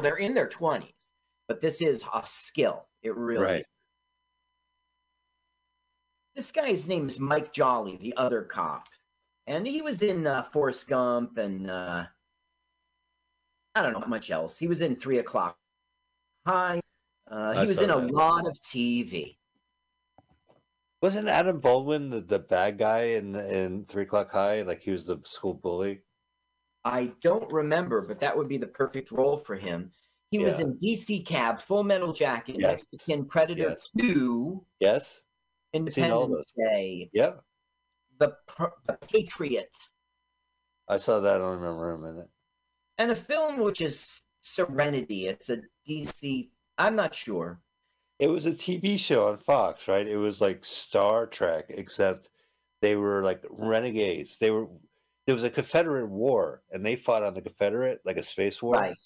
Now they're in their 20s, but this is a skill. It really Right. is. This guy's name is Mike Jolly, the other cop. And he was in uh, Forrest Gump and uh, I don't know much else. He was in Three O'Clock High. Uh, he was in a that. lot of TV. Wasn't Adam Baldwin the, the bad guy in in Three O'clock High? Like he was the school bully. I don't remember, but that would be the perfect role for him. He was in DC Cab, Full Metal Jacket, Yes. Mexican Predator Yes. 2, Yes. Independence. Day, Yep. the, the Patriot, I saw that. I don't remember him in it. and a film which is Serenity. It's a DC, I'm not sure. It was a TV show on Fox, right? It was like Star Trek, except they were like renegades. They were there was a Confederate war, and they fought on the Confederate, like a space war. Right.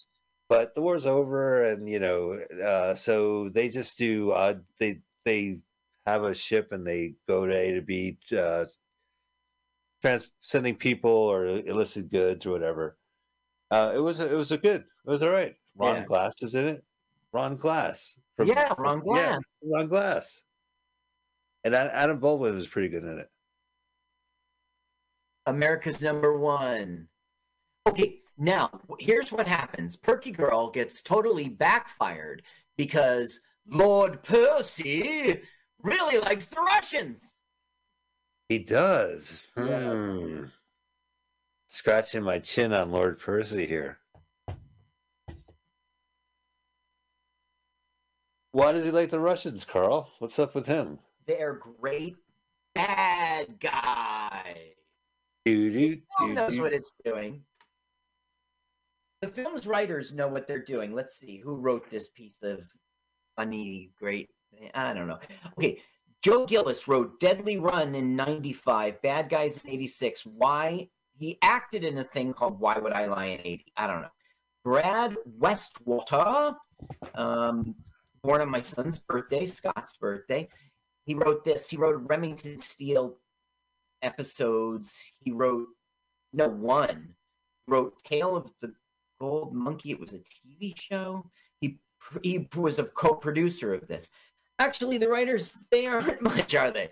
But the war's over, and you know, uh, so they just do. Uh, they they have a ship, and they go to A to B, uh, trans- sending people or illicit goods or whatever. Uh, it was a, it was a good. It was all right. Ron Yeah. Glass is in it. Ron Glass. from- Yeah, Ron Glass. Ron Glass. And Adam Baldwin was pretty good in it. America's number one. Okay, now here's what happens Perky Girl gets totally backfired because Lord Percy really likes the Russians. He does. Yeah. Hmm. Scratching my chin on Lord Percy here. Why does he like the Russians, Carl? What's up with him? They're great bad guys. Film knows what it's doing. The film's writers know what they're doing. Let's see who wrote this piece of funny, great. I don't know. Okay, Joe Gillis wrote Deadly Run in '95, Bad Guys in '86. Why he acted in a thing called Why Would I Lie in '80? I don't know. Brad Westwater, um, born on my son's birthday, Scott's birthday. He wrote this. He wrote Remington Steele episodes. He wrote no one. Wrote Tale of the Gold Monkey. It was a TV show. He he was a co-producer of this. Actually, the writers they aren't much, are they?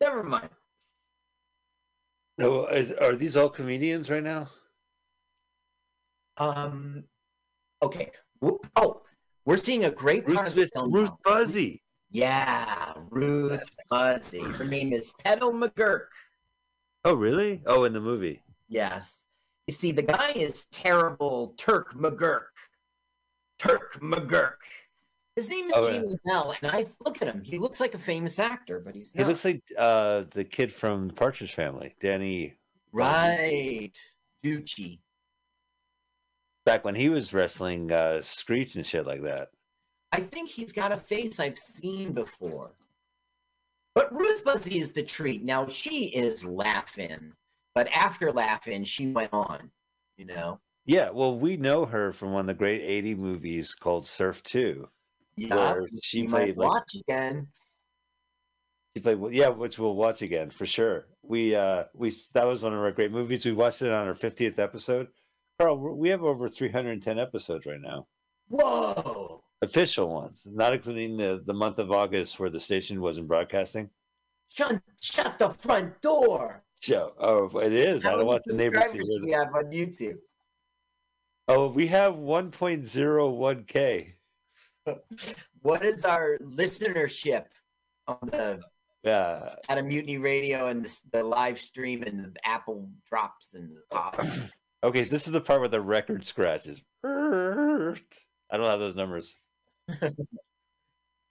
Never mind. No, is, are these all comedians right now? Um. Okay. Oh, we're seeing a great Ruth, of the film. Ruth now. Buzzi. Yeah, Ruth Buzzi. Her name is Petal McGurk. Oh, really? Oh, in the movie. Yes. You see, the guy is terrible Turk McGurk. Turk McGurk. His name is Oh, Bell, and I look at him. He looks like a famous actor, but he's not. He looks like uh, the kid from the Partridge Family, Danny. right. Gucci. Back when he was wrestling uh, Screech and shit like that. I think he's got a face I've seen before. But Ruth Buzzi is the treat. Now she is laughing, but after laughing, she went on. You know. Yeah, well, we know her from one of the great 80 movies called Surf 2. Yeah. Where she played like watch again. She played, yeah, which we'll watch again for sure. We, uh, we that was one of our great movies. We watched it on our fiftieth episode. Carl, we have over three hundred and ten episodes right now, Whoa. official ones, not including the the month of August where the station wasn't broadcasting. Shut, shut the front door. Show, oh, it is. I don't want the neighbors to hear we have on YouTube? Oh, we have one point zero one k. What is our listenership on the uh, Yeah, at a mutiny radio and the, the live stream and the Apple drops and the pop? okay. This is the part where the record scratches. I don't have those numbers.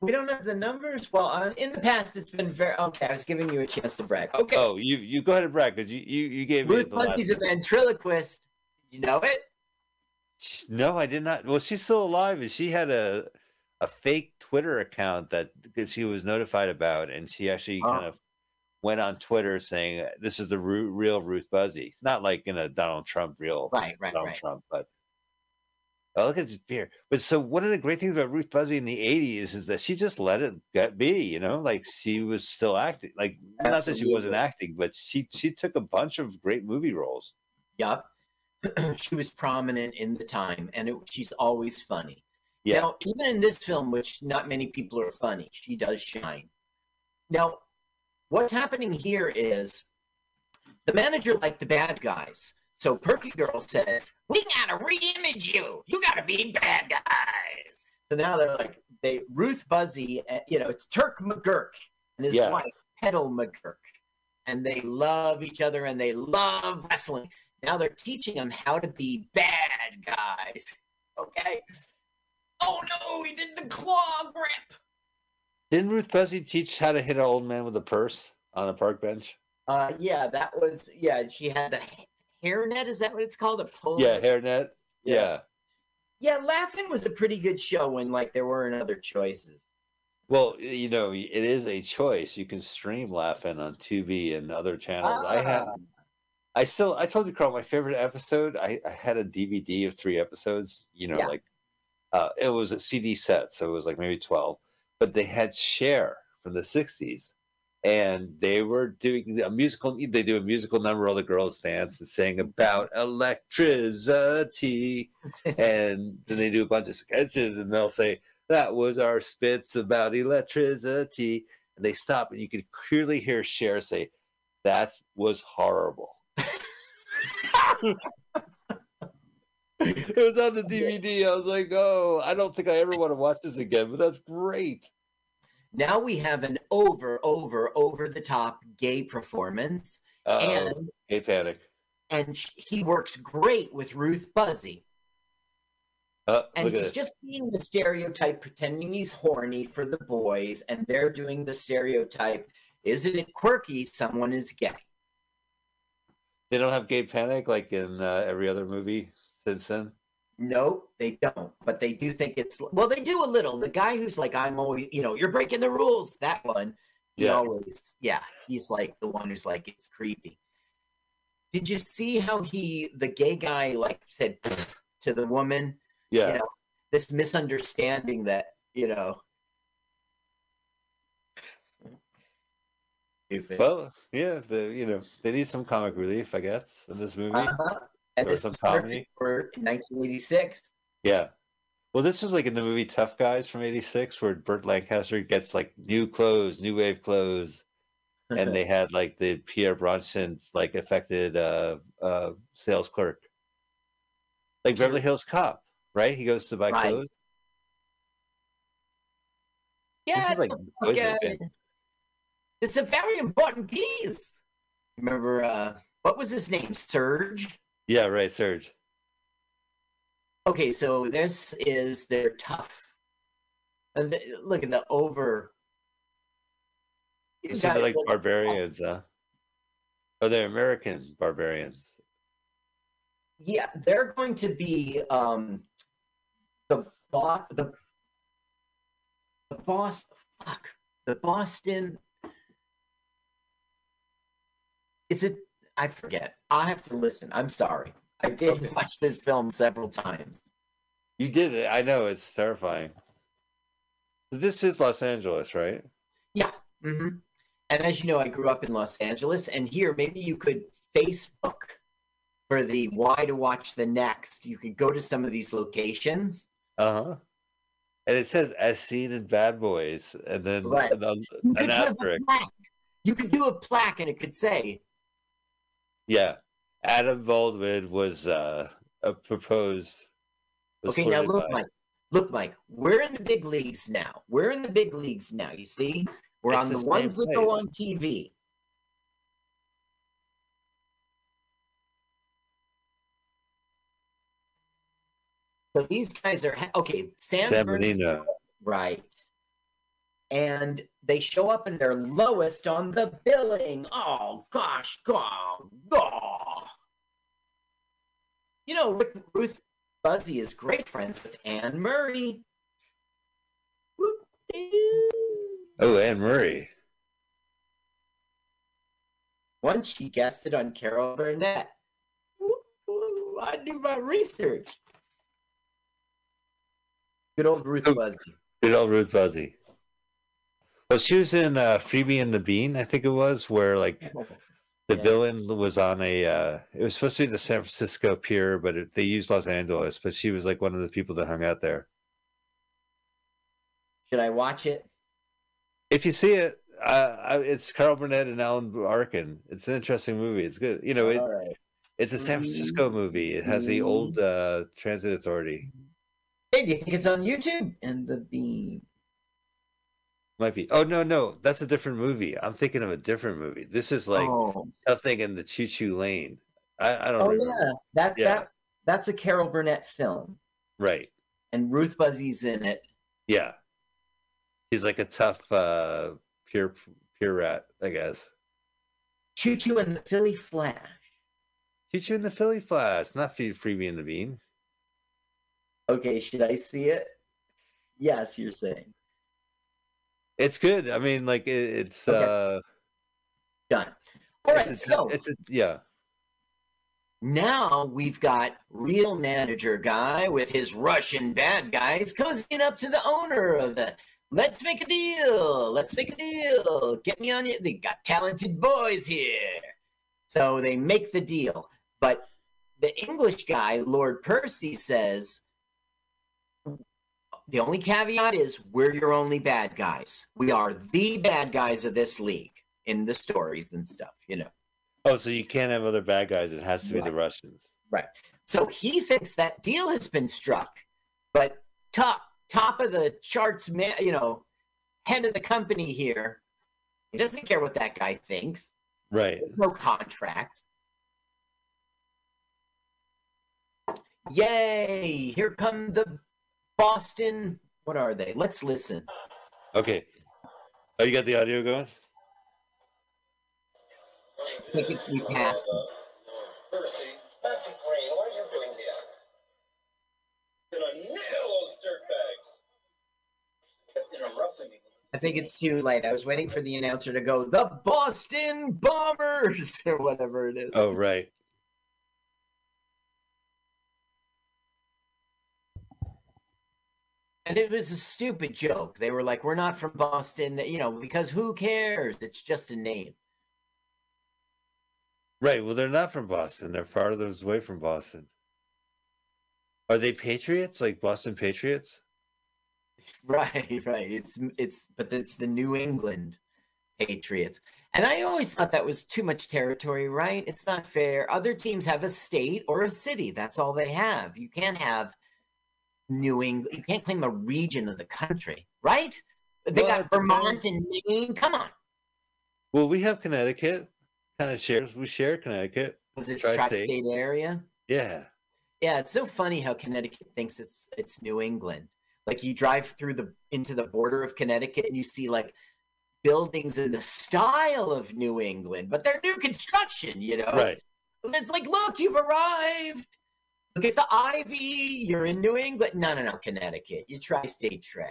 we don't have the numbers. Well, uh, in the past, it's been very okay. I was giving you a chance to brag. Okay, Oh, you you go ahead and brag because you, you you gave me Ruth last Buzzi's a ventriloquist. You know it? No, I did not. Well, she's still alive, and she had a a fake Twitter account that that she was notified about, and she actually Oh. kind of went on Twitter saying this is the real Ruth Buzzi, not like in a Donald Trump real Right, right, Donald right. Trump, but. Oh, look at this beer. But so one of the great things about Ruth Buzzi in the 80s is that she just let it get be, you know, like she was still acting. Like not that she wasn't acting, but she she took a bunch of great movie roles. Yep. she was prominent in the time, and it, she's always funny. Yeah. Now, even in this film, which not many people are funny, she does shine. Now, what's happening here is the manager liked the bad guys. So Perky Girl says, We gotta re-image you. You gotta be bad guys. So now they're like, they Ruth Buzzi, uh, you know, it's Turk McGurk and his Yeah. wife, Petal McGurk. And they love each other and they love wrestling. Now they're teaching them how to be bad guys. Okay. Oh no, he did the claw grip. Didn't Ruth Buzzi teach how to hit an old man with a purse on a park bench? Uh, yeah, that was yeah. She had the hairnet. Is that what it's called? A pole? Yeah, hairnet. Yeah. Yeah. Laugh-In was a pretty good show when like there weren't other choices. Well, you know, it is a choice. You can stream Laugh-In on Tubi and other channels. I had, Ah. I still, I told you, Carl, my favorite episode. I, I had a DVD of three episodes. You know, Yeah. like, uh, it was a CD set, so it was like maybe twelve. But they had Cher from the '60s, and they were doing a musical. They do a musical number. All the girls dance and sing about electricity, and then they do a bunch of sketches, and they'll say that was our spits about electricity. And they stop, and you can clearly hear Cher say, That was horrible. it was on the DVD. I was like, Oh, I don't think I ever want to watch this again, but that's great. Now we have an over, over, over the top gay performance, Uh oh. and Hey, panic. and sh- he works great with Ruth Buzzi, Uh, and he's just being the stereotype, pretending he's horny for the boys, and they're doing the stereotype. Isn't it quirky? Someone is gay. They don't have gay panic like in uh, every other movie since then. No, they don't. But they do think it's well, they do a little. The guy who's like, I'm always, you know, you're breaking the rules. That one, he Yeah. always, yeah, he's like the one who's like, it's creepy. Did you see how he, the gay guy, like said to the woman? Yeah. You know, this misunderstanding that you know. Stupid. Well, yeah, the you know they need some comic relief, I guess, in this movie. Uh-huh. Or this some comedy. for 1986. Yeah. Well, this was like in the movie Tough Guys from '86, where Burt Lancaster gets like new clothes, new wave clothes, and they had like the Pierre Bronson like affected uh, uh, sales clerk, like Beverly Hills Cop, right? He goes to buy Right. clothes. yeah, this is like okay. It's a very important piece. Remember, uh, what was his name? Serge? Yeah, right, Serge. Okay, so this is their tough. And the, look at the over. So they're like barbarians, huh? Or they're American barbarians. Yeah, they're going to be um, the bo- the the boss. Fuck the Boston. Is it? I forget. I have to listen. I'm sorry. I did Okay. watch this film several times. You did it. I know it's terrifying. This is Los Angeles, right? Yeah. hmm And as you know, I grew up in Los Angeles, and here maybe you could Facebook for the why to watch the next. You could go to some of these locations. Uh huh. And it says as seen in Bad Boys, and then Right. an, an could, put up a asterisk. you could do a plaque, and it could say, Yeah, Adam Baldwin was uh, a proposed. was "Okay, now look, by- Mike. Look, Mike. We're in the big leagues now. We're in the big leagues now. You see, we're It's on the the ones that go on TV." So these guys are okay. San, San Bernardino. Bernardino. Right. And they show up and they're lowest on the billing. Oh gosh, God, oh. You know, Rick, Ruth Buzzi is great friends with Anne Murray. Oh, Anne Murray. Once she guested on Carol Burnett. I do my research. Good old Ruth Oh. Buzzi. Good old Ruth Buzzi. Well, she was in uh, Freebie and the Bean, I think it was, where like The Yeah. villain was on a. Uh, it was supposed to be the San Francisco pier, but it, they used Los Angeles. But she was like one of the people that hung out there. Should I watch it? If you see it, uh, I, it's Carol Burnett and Alan Arkin. It's an interesting movie. It's good. You know, it, right. it's a San Francisco movie. It has the old uh, transit authority. Hey, do you think it's on YouTube? And the beam. Might be. Oh no, no, that's a different movie. I'm thinking of a different movie. This is like oh, something in the Choo Choo Lane. I, I don't oh remember. yeah, that Yeah. that that's a Carol Burnett film, Right. and Ruth Buzzi's in it. Yeah. He's like a tough uh pure pure rat, I guess. Chu Chu and the Philly Flash. Chu Chu and the Philly Flash, not Free Freebie and the Bean. Okay, should I see it? Yes, you're saying It's good. I mean, like it, it's Okay. uh done. All right, it's so it's a yeah. now we've got real manager guy with his Russian bad guys cozying up to the owner of the. Let's make a deal. Let's make a deal. Get me on you. They got talented boys here. So they make the deal. But the English guy, Lord Percy, says the only caveat is we're your only bad guys. We are the bad guys of this league in the stories and stuff, you know. Oh, so you can't have other bad guys. It has to be the Russians. Right. So he thinks that deal has been struck, but top top of the charts, man, you know, head of the company here, he doesn't care what that guy thinks. Right. There's no contract. Yay! Here come the Boston. What are they? Let's listen. Okay. Oh, you got the audio going? I think it's we passed. Percy, Matthew Green, what are you doing here? Gonna nail those dirtbags. Kept interrupting me. I think it's too late. I was waiting for the announcer to go, the Boston Bombers, or whatever it is. Oh, right. And it was a stupid joke. They were like, we're not from Boston, you know, because who cares? It's just a name. Right. Well, they're not from Boston. They're farther away from Boston. Are they Patriots? Like Boston Patriots? Right, right. It's it's but it's the New England Patriots. And I always thought that was too much territory, right? It's not fair. Other teams have a state or a city. That's all they have. You can't have New England. You can't claim a region of the country, right? They Well, got. Vermont and Maine. Come on. Well, we have Connecticut. Kind of shares. We share Connecticut. Was it Tri-state. area? Yeah. Yeah, it's so funny how Connecticut thinks it's it's New England. Like you drive through the into the border of Connecticut and you see like buildings in the style of New England, but they're new construction, you know. Right. It's like, look, you've arrived. Look at the ivy. You're in New England. No, no, no, Connecticut. You tri-state trash.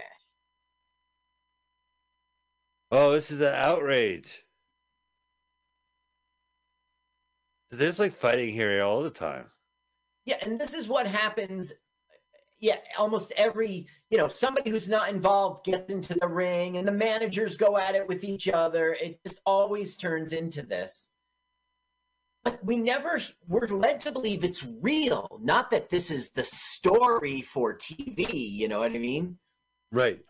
Oh, this is an outrage. So there's like fighting here all the time. Yeah, and this is what happens. Yeah, almost every, you know, somebody who's not involved gets into the ring and the managers go at it with each other. It just always turns into this. But we never, we're led to believe it's real, not that this is the story for TV. You know what I mean? Right.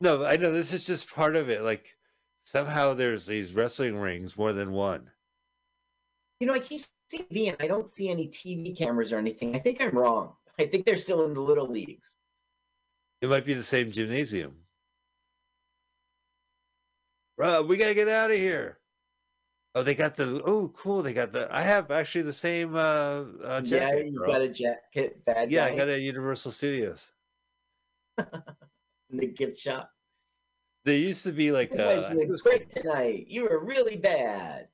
No, I know this is just part of it. Like somehow there's these wrestling rings, more than one. You know, I keep seeing TV and I don't see any TV cameras or anything. I think I'm wrong. I think they're still in the little leagues. It might be the same gymnasium. Rob, we gotta get out of here. Oh, they got the oh cool. They got the I have actually the same uh, uh yeah, you've got a jacket, bad yeah, guy I got it at Universal Studios. in the gift shop. There used to be like You uh, guys look was great called- tonight. You were really bad.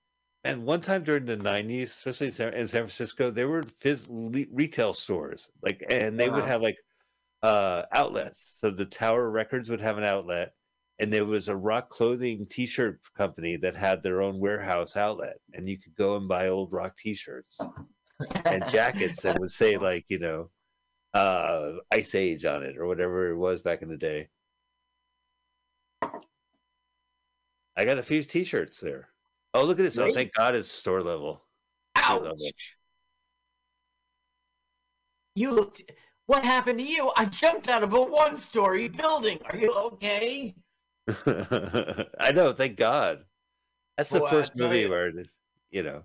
and one time during the '90s, especially in San, in San Francisco, there were phys- le- retail stores like, and they would have like uh outlets. So the Tower Records would have an outlet, and there was a rock clothing T-shirt company that had their own warehouse outlet, and you could go and buy old rock T-shirts and jackets that would say like you know uh ice age on it or whatever it was back in the day i got a few t-shirts there Oh, look at this! Oh, Great. thank God it's store level. I love it. Ouch! You looked. What happened to you? I jumped out of a one-story building. Are you okay? I know. Thank God. That's the first movie you. where, you know,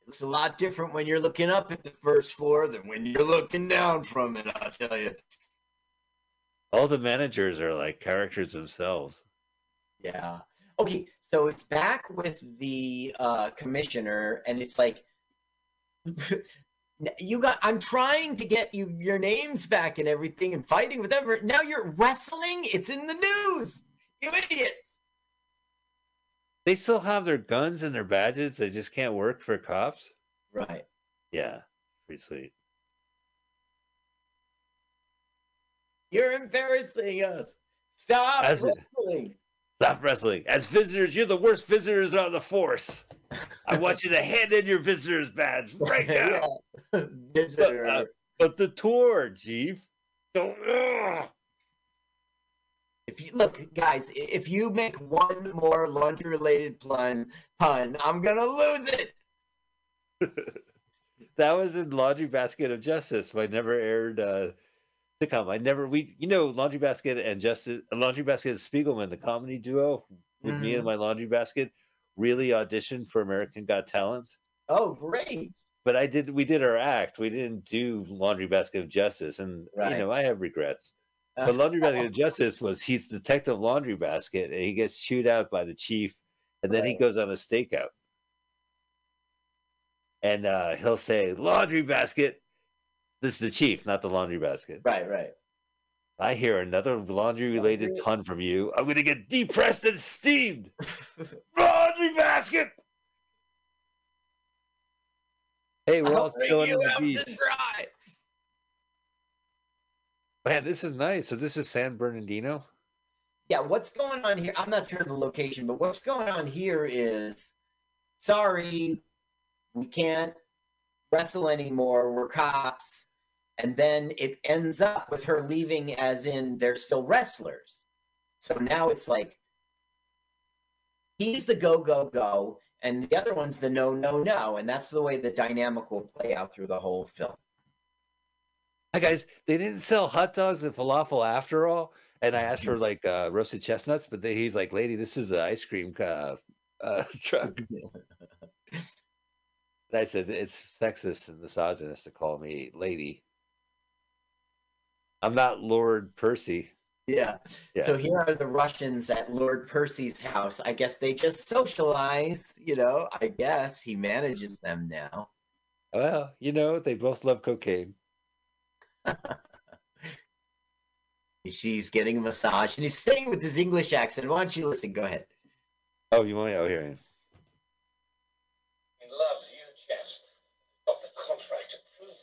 It looks a lot different when you're looking up at the first floor than when you're looking down from it. I'll tell you. all the managers are like characters themselves. Yeah. Okay, so it's back with the uh, commissioner, and it's like, you got. I'm trying to get you your names back and everything, and fighting with them. Now you're wrestling. It's in the news. You idiots. They still have their guns and their badges. They just can't work for cops. Right. Yeah, pretty sweet. You're embarrassing us. Stop As wrestling. Stop wrestling. As visitors, you're the worst visitors on the force. I want you to hand in your visitor's badge right now. Yeah. Visitor. uh, But the tour, Chief. Don't. Ugh. If you look, guys, if you make one more laundry-related pun, pun, I'm gonna lose it. That was in Laundry Basket of Justice. My never aired uh, sitcom. I never we you know Laundry Basket and Justice Laundry Basket and Spiegelman, the comedy duo with me and my Laundry Basket, really auditioned for American Got Talent. Oh, great! But I did we did our act. We didn't do Laundry Basket of Justice, and Right. you know I have regrets. But Laundry Basket of Justice was he's Detective Laundry Basket, and he gets chewed out by the chief, and then he goes on a stakeout. And uh, he'll say, Laundry Basket. This is the chief, not the laundry basket. Right, right. I hear another laundry related pun from you. I'm going to get depressed and steamed. laundry basket. Hey, we're all I'll bring chilling you on the out beach. Man, this is nice. So this is San Bernardino. Yeah, what's going on here? I'm not sure of the location, but what's going on here is sorry, we can't wrestle anymore. We're cops. And then it ends up with her leaving, as in they're still wrestlers. So now it's like he's the go, go, go, and the other one's the no, no, no. And that's the way the dynamic will play out through the whole film. Hi guys, they didn't sell hot dogs and falafel after all. And I asked for like uh, roasted chestnuts, but they, he's like, "Lady, this is the ice cream uh, uh, truck." And I said, "It's sexist and misogynist to call me lady. I'm not Lord Percy." Yeah. Yeah. So here are the Russians at Lord Percy's house. I guess they just socialize, you know. I guess he manages them now. Well, you know, they both love cocaine. She's getting a massage and he's staying with his English accent. Why don't you listen? Go ahead. Oh, you want? Me? Oh, here. He loves you, Jess. Got the contract to prove it.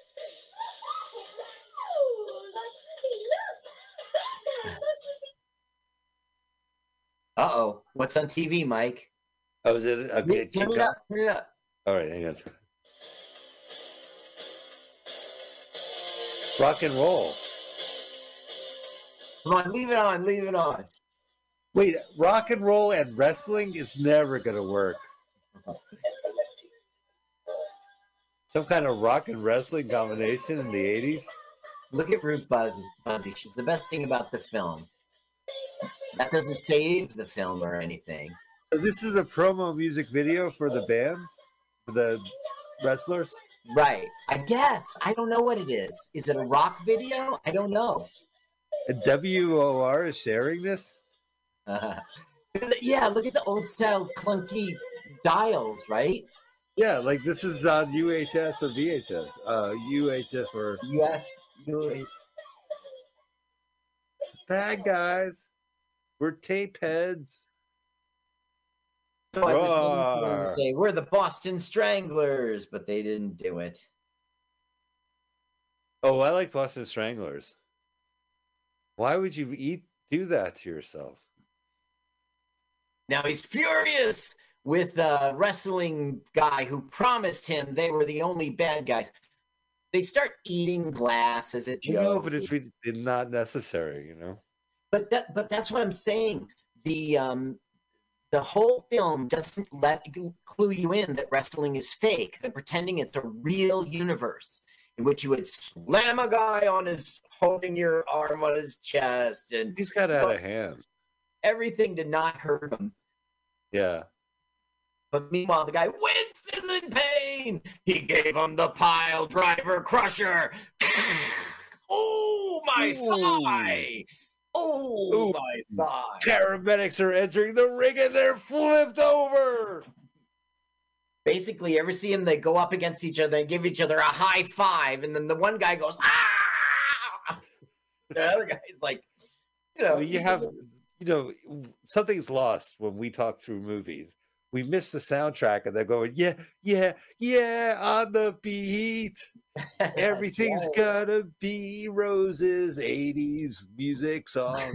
Uh oh. What's on TV, Mike? Oh, is it? Okay, Turn keep it going. up. Turn it up. All right, hang on. Rock and roll. Come on, leave it on. Leave it on. Wait, rock and roll and wrestling is never going to work. Some kind of rock and wrestling combination in the 80s? Look at Ruth Buzz- Buzzi. She's the best thing about the film. That doesn't save the film or anything. So this is a promo music video for the band, for the wrestlers. Right. I guess. I don't know what it is. Is it a rock video? I don't know. And WOR is sharing this. Uh, yeah, look at the old style clunky dials, right? Yeah, like this is on UHS or VHS, uh, UHF or have bad guys. We're tape heads. so I was waiting for them Roar. to say we're the Boston Stranglers, but they didn't do it. Oh, I like Boston Stranglers. Why would you eat do that to yourself? Now he's furious with a wrestling guy who promised him they were the only bad guys. They start eating glass as a joke. No, but it's not necessary, you know. But that but that's what I'm saying. The um the whole film doesn't let clue you in that wrestling is fake. They're pretending it's a real universe in which you would slam a guy on his holding your arm on his chest and He's got out of hand. everything did not hurt him. Yeah. But meanwhile, the guy winces in pain. He gave him the pile driver crusher. oh my Ooh. thigh! Oh Ooh. my thigh! Paramedics are entering the ring and they're flipped over. Basically, ever see them? They go up against each other and give each other a high five, and then the one guy goes ah. The other guy's like, you know, Well, you have, you know, something's lost when we talk through movies. We miss the soundtrack and they're going, yeah, yeah, yeah, on the beat. Everything's right. gonna be roses, 80s music song.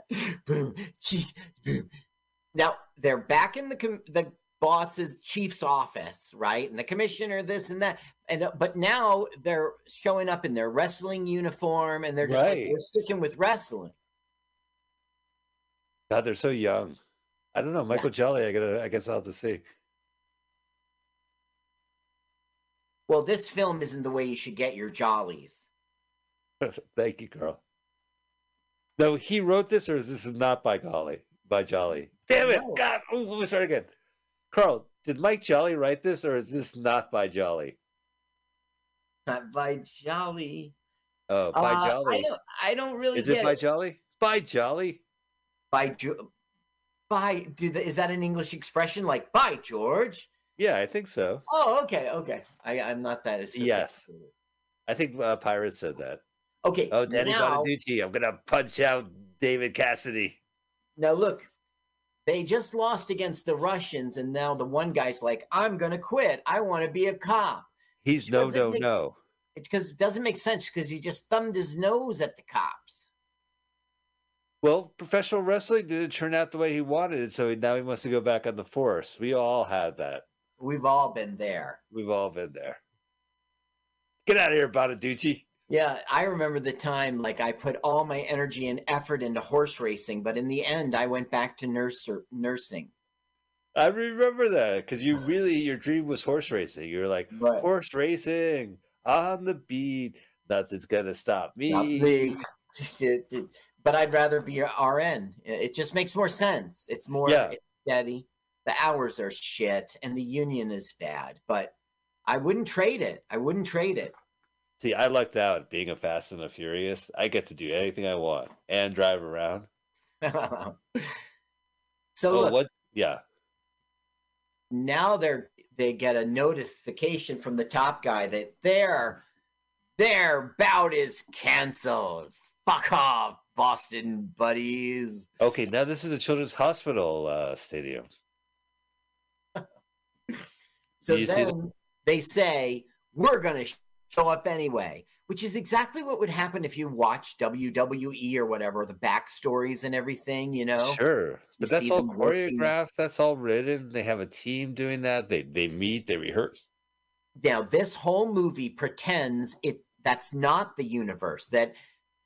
boom, cheek, boom. Now they're back in the com- the boss's chief's office, right? And the commissioner, this and that, and uh, but now they're showing up in their wrestling uniform, and they're just like, we're sticking with wrestling. God, they're so young. I don't know. Michael Jolly, I gotta I guess I'll have to see. Well, this film isn't the way you should get your jollies. Thank you, Carl. No, he wrote this, or is this not by Golly? By Jolly. Damn it! No. God, ooh, let me start again. Carl, did Mike Jolly write this, or is this not by Jolly? Not by Jolly. Oh, by Uh, I Jolly. don't. I don't really Is get it by Jolly? By Jolly? by Jo- by. Do the, is that an English expression like by George? Yeah, I think so. Oh, okay, okay. I, I'm not that. Yes. I think uh, Pirate said that. Okay. Oh, Danny now, Bonaducci, I'm gonna punch out David Cassidy. now look, they just lost against the Russians, and now the one guy's like, "I'm gonna quit. I want to be a cop." He's no, no, make- no. Because it doesn't make sense because he just thumbed his nose at the cops. Well, professional wrestling didn't turn out the way he wanted it, so now he wants to go back on the force. We all had that. We've all been there. We've all been there. Get out of here, Bonaducci. Yeah, I remember the time like I put all my energy and effort into horse racing, but in the end, I went back to nurse nursing. I remember that because you really your dream was horse racing. You were like But horse racing on the beat. Nothing's gonna stop me. not. Just uh, it- it- but I'd rather be a RN. It it just makes more sense. It's more Yeah. it's steady. The hours are shit and the union is bad, but I wouldn't trade it. I wouldn't trade it. See, I lucked out being a Fast and the Furious. I get to do anything I want and drive around. so oh, look, what? Yeah. now they're they get a notification from the top guy that their their bout is canceled. Fuck off, Boston buddies. Okay, now this is a children's hospital uh, stadium. So You then they say we're going to show up anyway, which is exactly what would happen if you watch WWE or whatever, the backstories and everything. You know, Sure, You but that's all them working- choreographed. That's all written. They have a team doing that. They they meet. They rehearse. now this whole movie pretends it that's not the universe that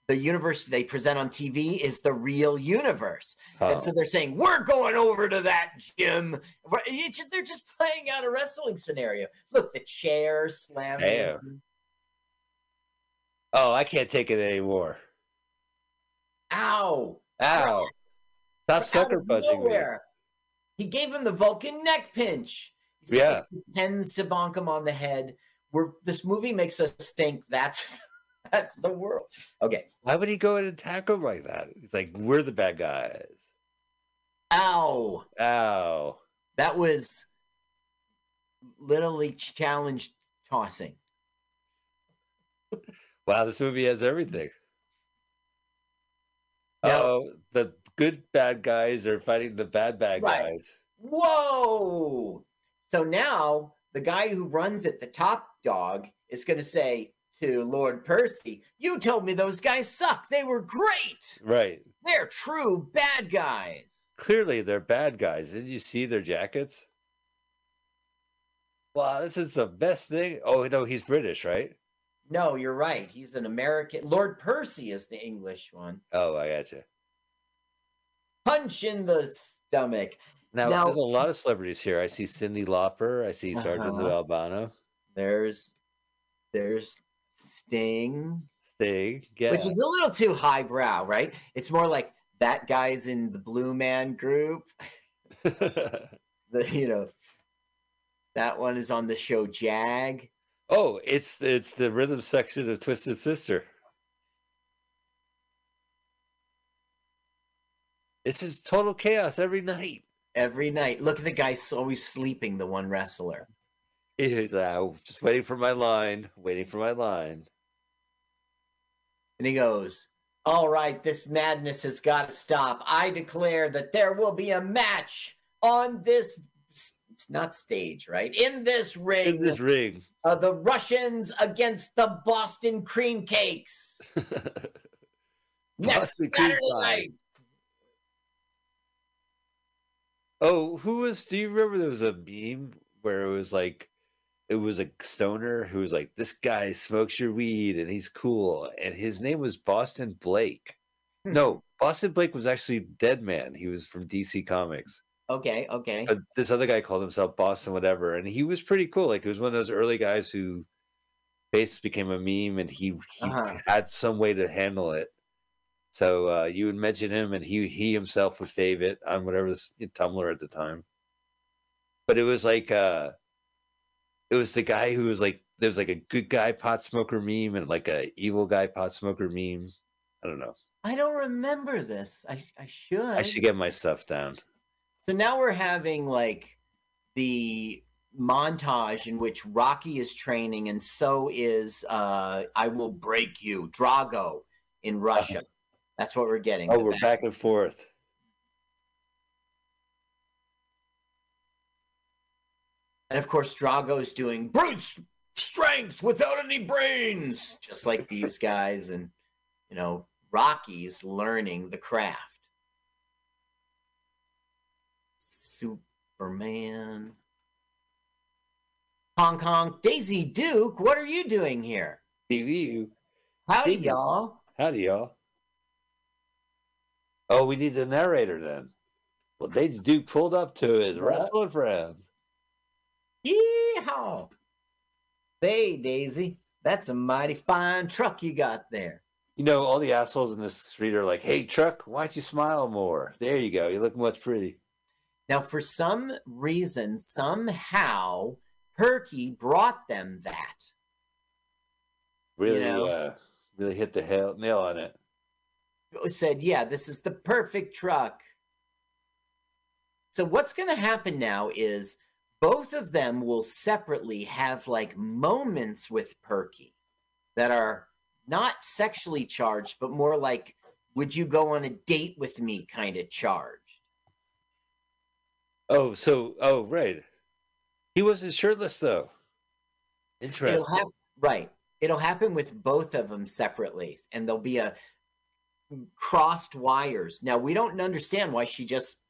the universe they present on TV is the real universe. Oh, And so oh. they're saying, We're going over to that gym. We're- it's ju- They're just playing out a wrestling scenario. Look, the chair slamming. Damn. oh, I can't take it anymore. Ow. Ow! Stop sucker punching me. He gave him the Vulcan neck pinch. He said Yeah. he pretends to bonk him on the head. We're, this movie makes us think that's that's the world. Okay. Why would he go and attack him like that? He's like, we're the bad guys. Ow. Ow! That was literally challenge tossing. Wow, this movie has everything. Now- Oh, the good bad guys are fighting the bad bad Right. guys. Whoa! So now the guy who runs it, the top dog, is going to say to Lord Percy, You told me those guys suck. They were great. Right. They're true bad guys. Clearly, they're bad guys. Did you see their jackets? Wow, this is the best thing. Oh no, he's British, right? No, you're right. He's an American. Lord Percy is the English one. Oh, I gotcha. Punch in the stomach. Now, Now- there's a lot of celebrities here. I see Cyndi Lauper. I see Sergeant Lou Uh-huh. Albano. There's there's Sting, Sting. Yeah. which is a little too highbrow, right? It's more like that guy's in the Blue Man Group. The you know that one is on the show Jag. oh, it's it's the rhythm section of Twisted Sister. This is total chaos every night. Every night, look at the guy s- always sleeping. The one wrestler. He's uh, just waiting for my line, waiting for my line. And he goes, All right, this madness has got to stop. I declare that there will be a match on this, it's not stage, right? In this ring, In this ring. uh, the Russians against the Boston Cream Cakes. Next Boston Saturday Pie. night. Oh, who was? Do you remember there was a meme where it was like, it was a stoner who was like, "This guy smokes your weed and he's cool," and his name was Boston Blake. Hmm. No, Boston Blake was actually Dead Man. He was from DC Comics. Okay, okay. But this other guy called himself Boston whatever, and he was pretty cool. Like he was one of those early guys who face became a meme, and he he Uh-huh. had some way to handle it. So uh, you would mention him, and he he himself would fave it on whatever was Tumblr at the time. But it was like uh, it was the guy who was like there was like a good guy pot smoker meme and like a evil guy pot smoker meme. I don't know. I don't remember this. I, I should. I should get my stuff down. So now we're having like the montage in which Rocky is training, and so is uh, I Will Break You, Drago in Russia. That's what we're getting. Oh, we're back- back and forth. And of course, Drago's doing brute strength without any brains, just like these guys. And, you know, Rocky's learning the craft. Superman. Hong Kong. Daisy Duke, what are you doing here? TV. Howdy, y'all. Howdy, y'all. Oh, we need the narrator then. Well, Daisy Duke pulled up to his wrestling friends. Yeehaw. Say, Daisy, that's a mighty fine truck you got there. You know, all the assholes in this street are like, "Hey, truck, why don't you smile more?" There you go. You look much pretty. Now, for some reason, somehow, Perky brought them that. Really, know? uh, really hit the hell, nail on it. Said, yeah, this is the perfect truck. So, what's going to happen now is both of them will separately have like moments with Perky that are not sexually charged, but more like, would you go on a date with me kind of charged. Oh, so oh, right. He wasn't shirtless though. It'll Interesting. hap- right. It'll happen with both of them separately, and there'll be a mm, crossed wires. Now we don't understand why she just.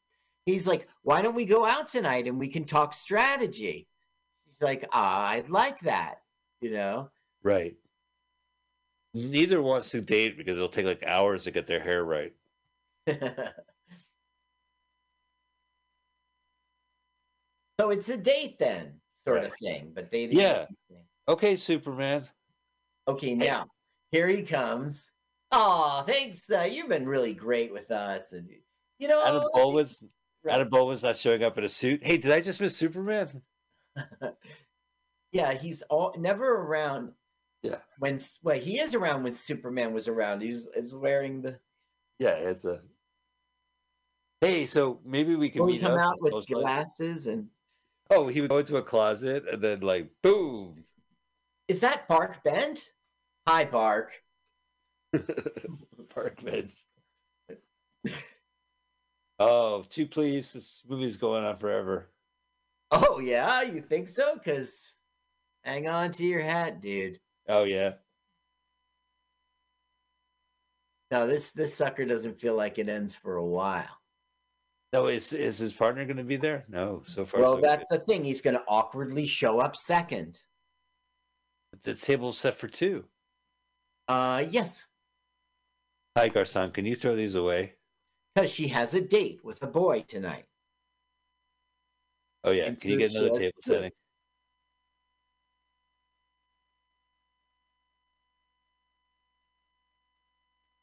He's like, "Why don't we go out tonight and we can talk strategy?" She's like, ah, "I'd like that," you know. Right. Neither wants to date because it'll take like hours to get their hair right. so it's a date then, sort of thing. But they Yeah. Okay, Superman. Okay, now here he comes. Oh, thanks. Uh, you've been really great with us, and you know, Adam Baldwin's Right. Adam Baldwin's not showing up in a suit. Hey, did I just miss Superman? yeah, he's all never around. Yeah. When well, he is around when Superman was around. He's is wearing the. Yeah, it's a. Hey, so maybe we can meet come up out with glasses and? Oh, he would go into a closet and then like boom. Is that Bark Bent? Hi, Bark. Park beds. Oh, two please. This movie's going on forever. Oh yeah, you think so? Cause hang on to your hat, dude. Oh yeah. No, this this sucker doesn't feel like it ends for a while. No, is is his partner going to be there? No, so far. Well, so that's the thing. He's going to awkwardly show up second. good. the table's set for two. Uh, yes, Hi, Garcon. Can you throw these away? Because she has a date with a boy tonight. Oh yeah. And Can you get another table two. setting?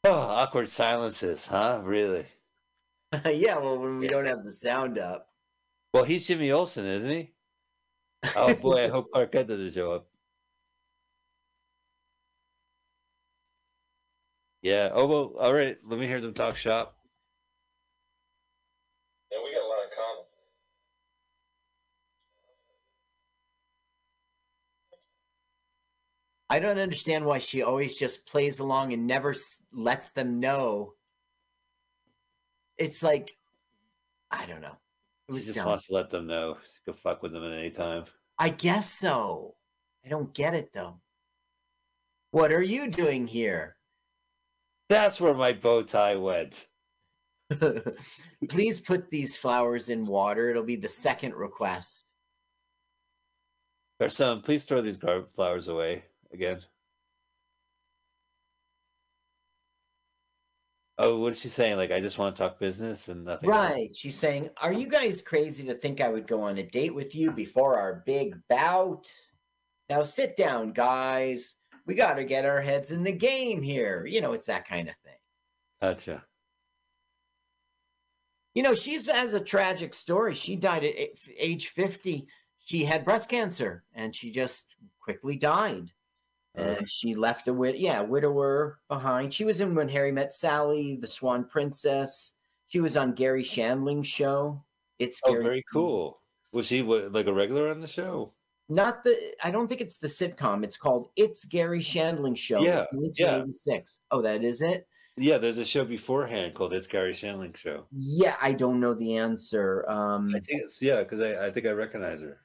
Oh, awkward silences, huh? Really? yeah, well, when we don't have the sound up. Well, he's Jimmy Olsen, isn't he? Oh boy, I hope Arquette doesn't show up. Yeah. Oh well. All right. Let me hear them talk shop. Yeah, we got a lot in common. I don't understand why she always just plays along and never s- lets them know. It's like, I don't know. It She just dumb. wants to let them know. Go fuck with them at any time. I guess so. I don't get it though. What are you doing here? That's where my bow tie went. Please put these flowers in water. It'll be the second request. Or son, please throw these gar- flowers away again. Oh, what is she saying? Like, I just want to talk business and nothing. else? Right. She's saying, Are you guys crazy to think I would go on a date with you before our big bout? Now sit down, guys. We got to get our heads in the game here. You know, it's that kind of thing. Gotcha. You know, she's has a tragic story. She died at age 50. She had breast cancer and she just quickly died. Uh, And she left a wid- yeah, widower behind. She was in When Harry Met Sally, The Swan Princess. She was on Garry Shandling's show. It's oh, Gary very cool. Was he what, like a regular on the show? Not the I don't think it's the sitcom. It's called It's Garry Shandling Show. Yeah, yeah. 1986. Oh, that is it? Yeah, there's a show beforehand called "It's Garry Shandling Show." Yeah, I don't know the answer. Um I think it's yeah, because I, I think I recognize her.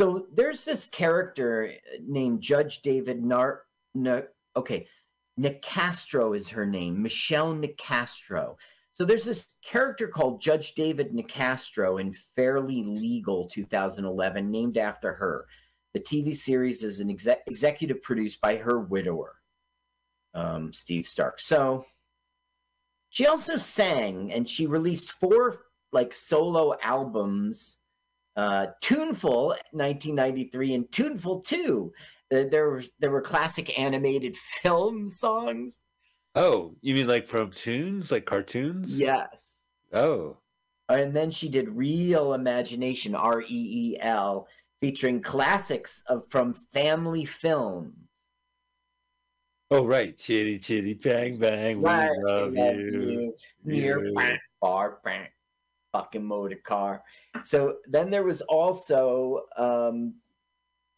So there's this character named Judge David Nar. No, okay, Nicastro is her name. Michelle Nicastro. So there's this character called Judge David Nicastro in Fairly Legal 2011, named after her. The TV series is an exec- executive produced by her widower, um, Steve Stark. So she also sang, and she released four like solo albums uh, Tuneful 1993 and Tuneful 2. Uh, there were there were classic animated film songs. Oh, you mean like from tunes, like cartoons? Yes. Oh, And then she did Real Imagination R E E L featuring classics of from family films. oh, right. Chitty chitty bang bang. We Right, love, love you. Near you. bang, bar bang, fucking motor car. So then there was also um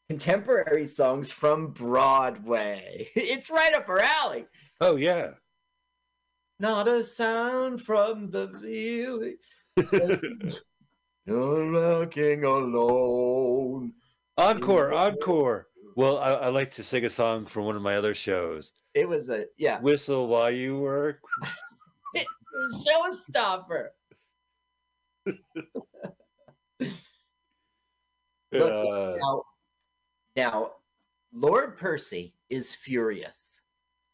contemporary songs from Broadway. It's right up her alley. Oh yeah. Not a sound from the village. You're looking alone. Encore, encore. Well, I, I like to sing a song from one of my other shows. It was a yeah, Whistle while you work. It's a showstopper. Now, now, Lord Percy is furious,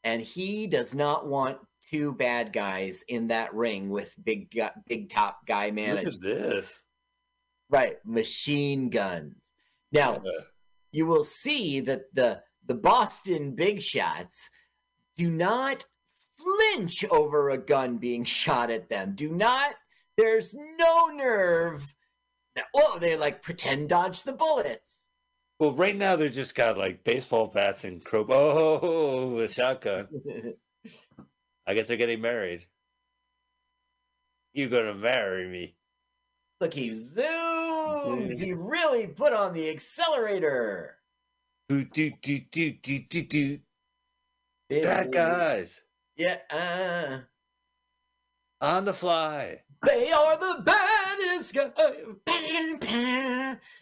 and he does not want two bad guys in that ring with big big top guy look management. at this. Right, machine guns. Now, Uh, you will see that the the Boston Big Shots do not flinch over a gun being shot at them. Do not. There's no nerve. Oh, they like pretend dodge the bullets. well, right now they're just got like baseball bats and crow. Oh, a shotgun. I guess they're getting married. You gonna marry me? Look, he zooms. He really put on the accelerator. Do do do do do do do. Bad guys Yeah. Uh, on the fly they are the baddest guys.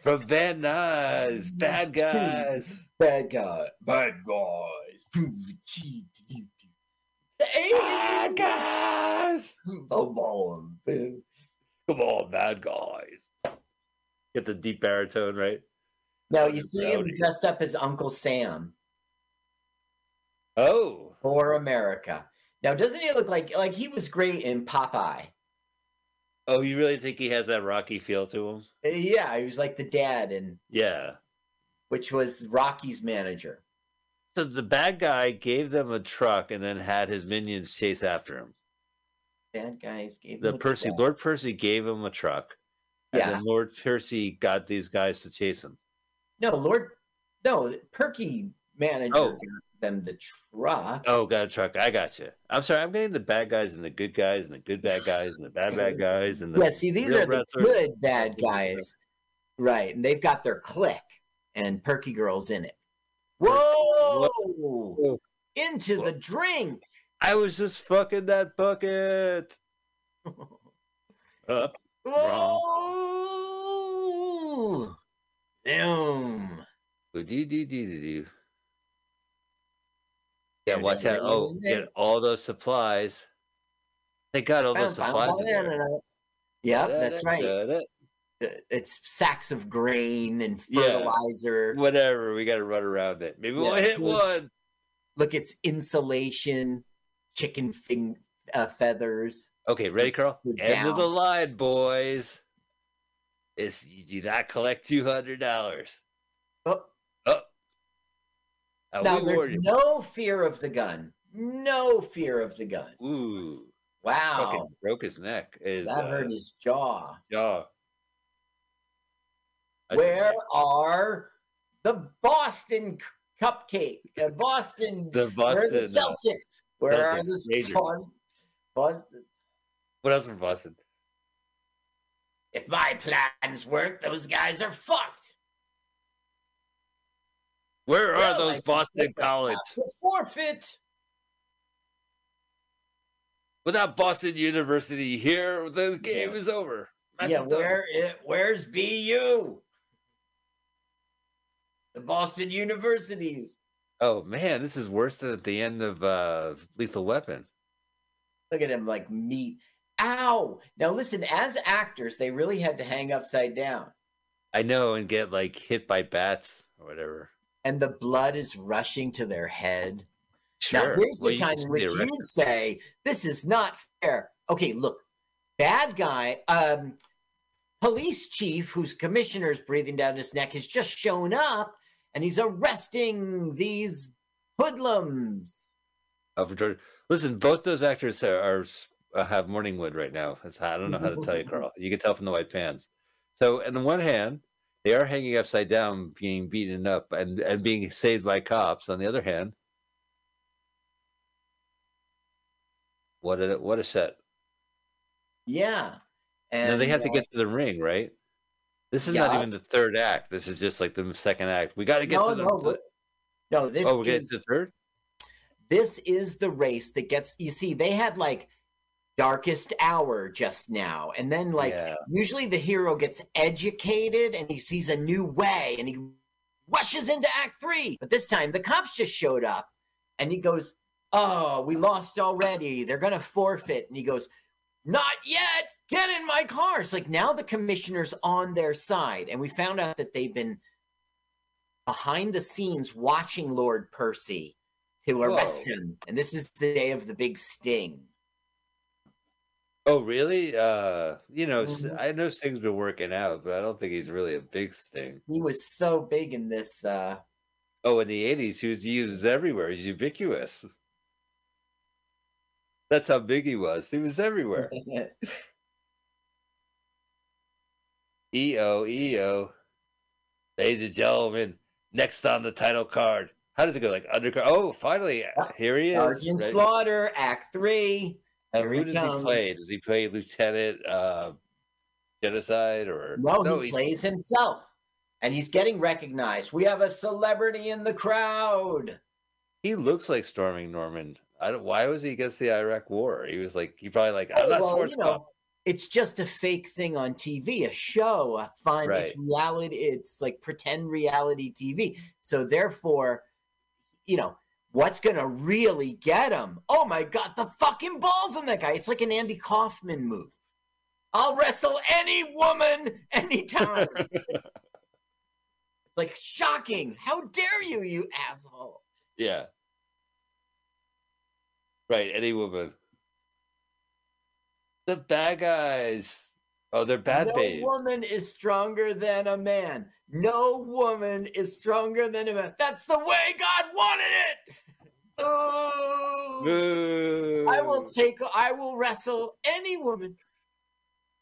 from Van Nuys. Bad guys. Bad guy. Bad guys. Bad guys. Come on, man. Come on, bad guys. Get the deep baritone right. Now you see him dressed up as Uncle Sam Oh, for America. Now, doesn't he look like like he was great in Popeye? Oh, you really think he has that Rocky feel to him? Uh, Yeah, he was like the dad, and Yeah. which was Rocky's manager. So the bad guy gave them a truck and then had his minions chase after him. Bad guys gave The him a Percy, truck. Lord Percy gave him a truck. And Yeah. then Lord Percy got these guys to chase him. No, Lord. No, Perky manager Oh. got them the truck. Oh, got a truck. I got you. I'm sorry. I'm getting the bad guys and the good guys and the good bad guys and the bad bad guys and the yeah, see, these are the wrestlers. good bad guys, right? And they've got their clique, and Perky Girl's in it. Whoa! Whoa. Into the drink. I was just fucking that bucket. Uh, Whoa! Boom. do-do-do-do-do-do. Yeah, watch out. Oh, get all those supplies. They got all those supplies. Yep, that's right. It's sacks of grain and Yeah. fertilizer. Whatever. We got to run around it. Maybe we'll hit one. Look, it's insulation, chicken fin- uh, feathers. Okay, ready, Carl? We're End of the line, boys. Is you do not collect two hundred dollars. Uh, now there's no fear of the gun. No fear of the gun. Ooh, Wow, fucking broke his neck. His that uh, hurt his jaw. jaw. I Where are the Boston cupcake? Uh, Boston. the Boston. where are the uh, Celtics? Where are the. Boston? Boston? what else from Boston? If my plans work, those guys are fucked. Where are Well, those Boston College? Forfeit. Without Boston University here, the game Yeah. is over. That's yeah, where it, where's BU? The Boston universities. Oh man, this is worse than at the end of uh, Lethal Weapon. Look at him like meat. Ow! Now listen, as actors, they really had to hang upside down, I know, and get like hit by bats or whatever. And the blood is rushing to their head. Sure. Now here's Well, the time in which the you'd say this is not fair. Okay, look, bad guy, um, police chief whose commissioner's breathing down his neck has just shown up, and he's arresting these hoodlums. Oh, for George. Listen, both those actors are, are uh, have morning wood right now. How- I don't know how to tell you, Carl. You can tell from the white pants. So, on the one hand, they are hanging upside down, being beaten up, and and being saved by cops. On the other hand, what a what a set! Yeah, And now they have to uh, get to the ring, right? This is not even the third act. This is just like the second act. We got to get no, to the. no, the- no. This oh, we're getting is to the third. this is the race that gets. You see, they had like darkest hour just now, and then like Yeah. usually the hero gets educated and he sees a new way and he rushes into act three. But this time the cops just showed up and he goes, Oh, we lost already. They're gonna forfeit. And he goes, Not yet. Get in my car. It's like now the commissioner's on their side. And we found out that they've been behind the scenes watching Lord Percy to arrest Whoa. him. And this is the day of the big sting. Oh, really? Uh, you know, s Mhm. I know Sting's been working out, but I don't think he's really a big Sting. He was so big in this uh Oh, in the '80s, he was used everywhere. He's ubiquitous. That's how big he was. He was everywhere. EO, EO. Ladies and gentlemen, next on the title card. How does it go? Like undercard? Oh, finally, here he is. Sergeant? Slaughter, Act Three. And who does he play? Does he play Lieutenant uh, Genocide or No, he he's- plays himself. And he's getting recognized. We have a celebrity in the crowd. He looks like storming Norman. I don't. Why was he against the Iraq War? He was like he probably like I'm not well, you know, it's just a fake thing on TV, a show, a fun, it's reality, it's like pretend reality TV. So therefore, you know, what's gonna really get him? Oh my god, the fucking balls on that guy. It's like an Andy Kaufman move. I'll wrestle any woman anytime. it's like shocking. How dare you, you asshole? yeah. Right. Any woman. The bad guys. Oh, they're bad no babes. woman is stronger than a man. No woman is stronger than a man. That's the way God wanted it. Oh, Boo. I will take. I will wrestle any woman,